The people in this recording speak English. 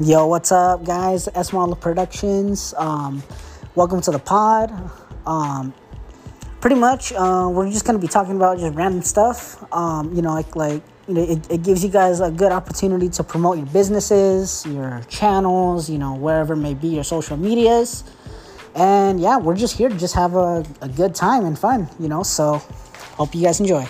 Yo, what's up, guys? S Model Productions. Um, welcome to the pod. Um, pretty much, uh, we're just gonna be talking about just random stuff. Um, you know, like like you know, it, it gives you guys a good opportunity to promote your businesses, your channels, you know, wherever it may be, your social medias. And yeah, we're just here to just have a, a good time and fun, you know. So, hope you guys enjoy.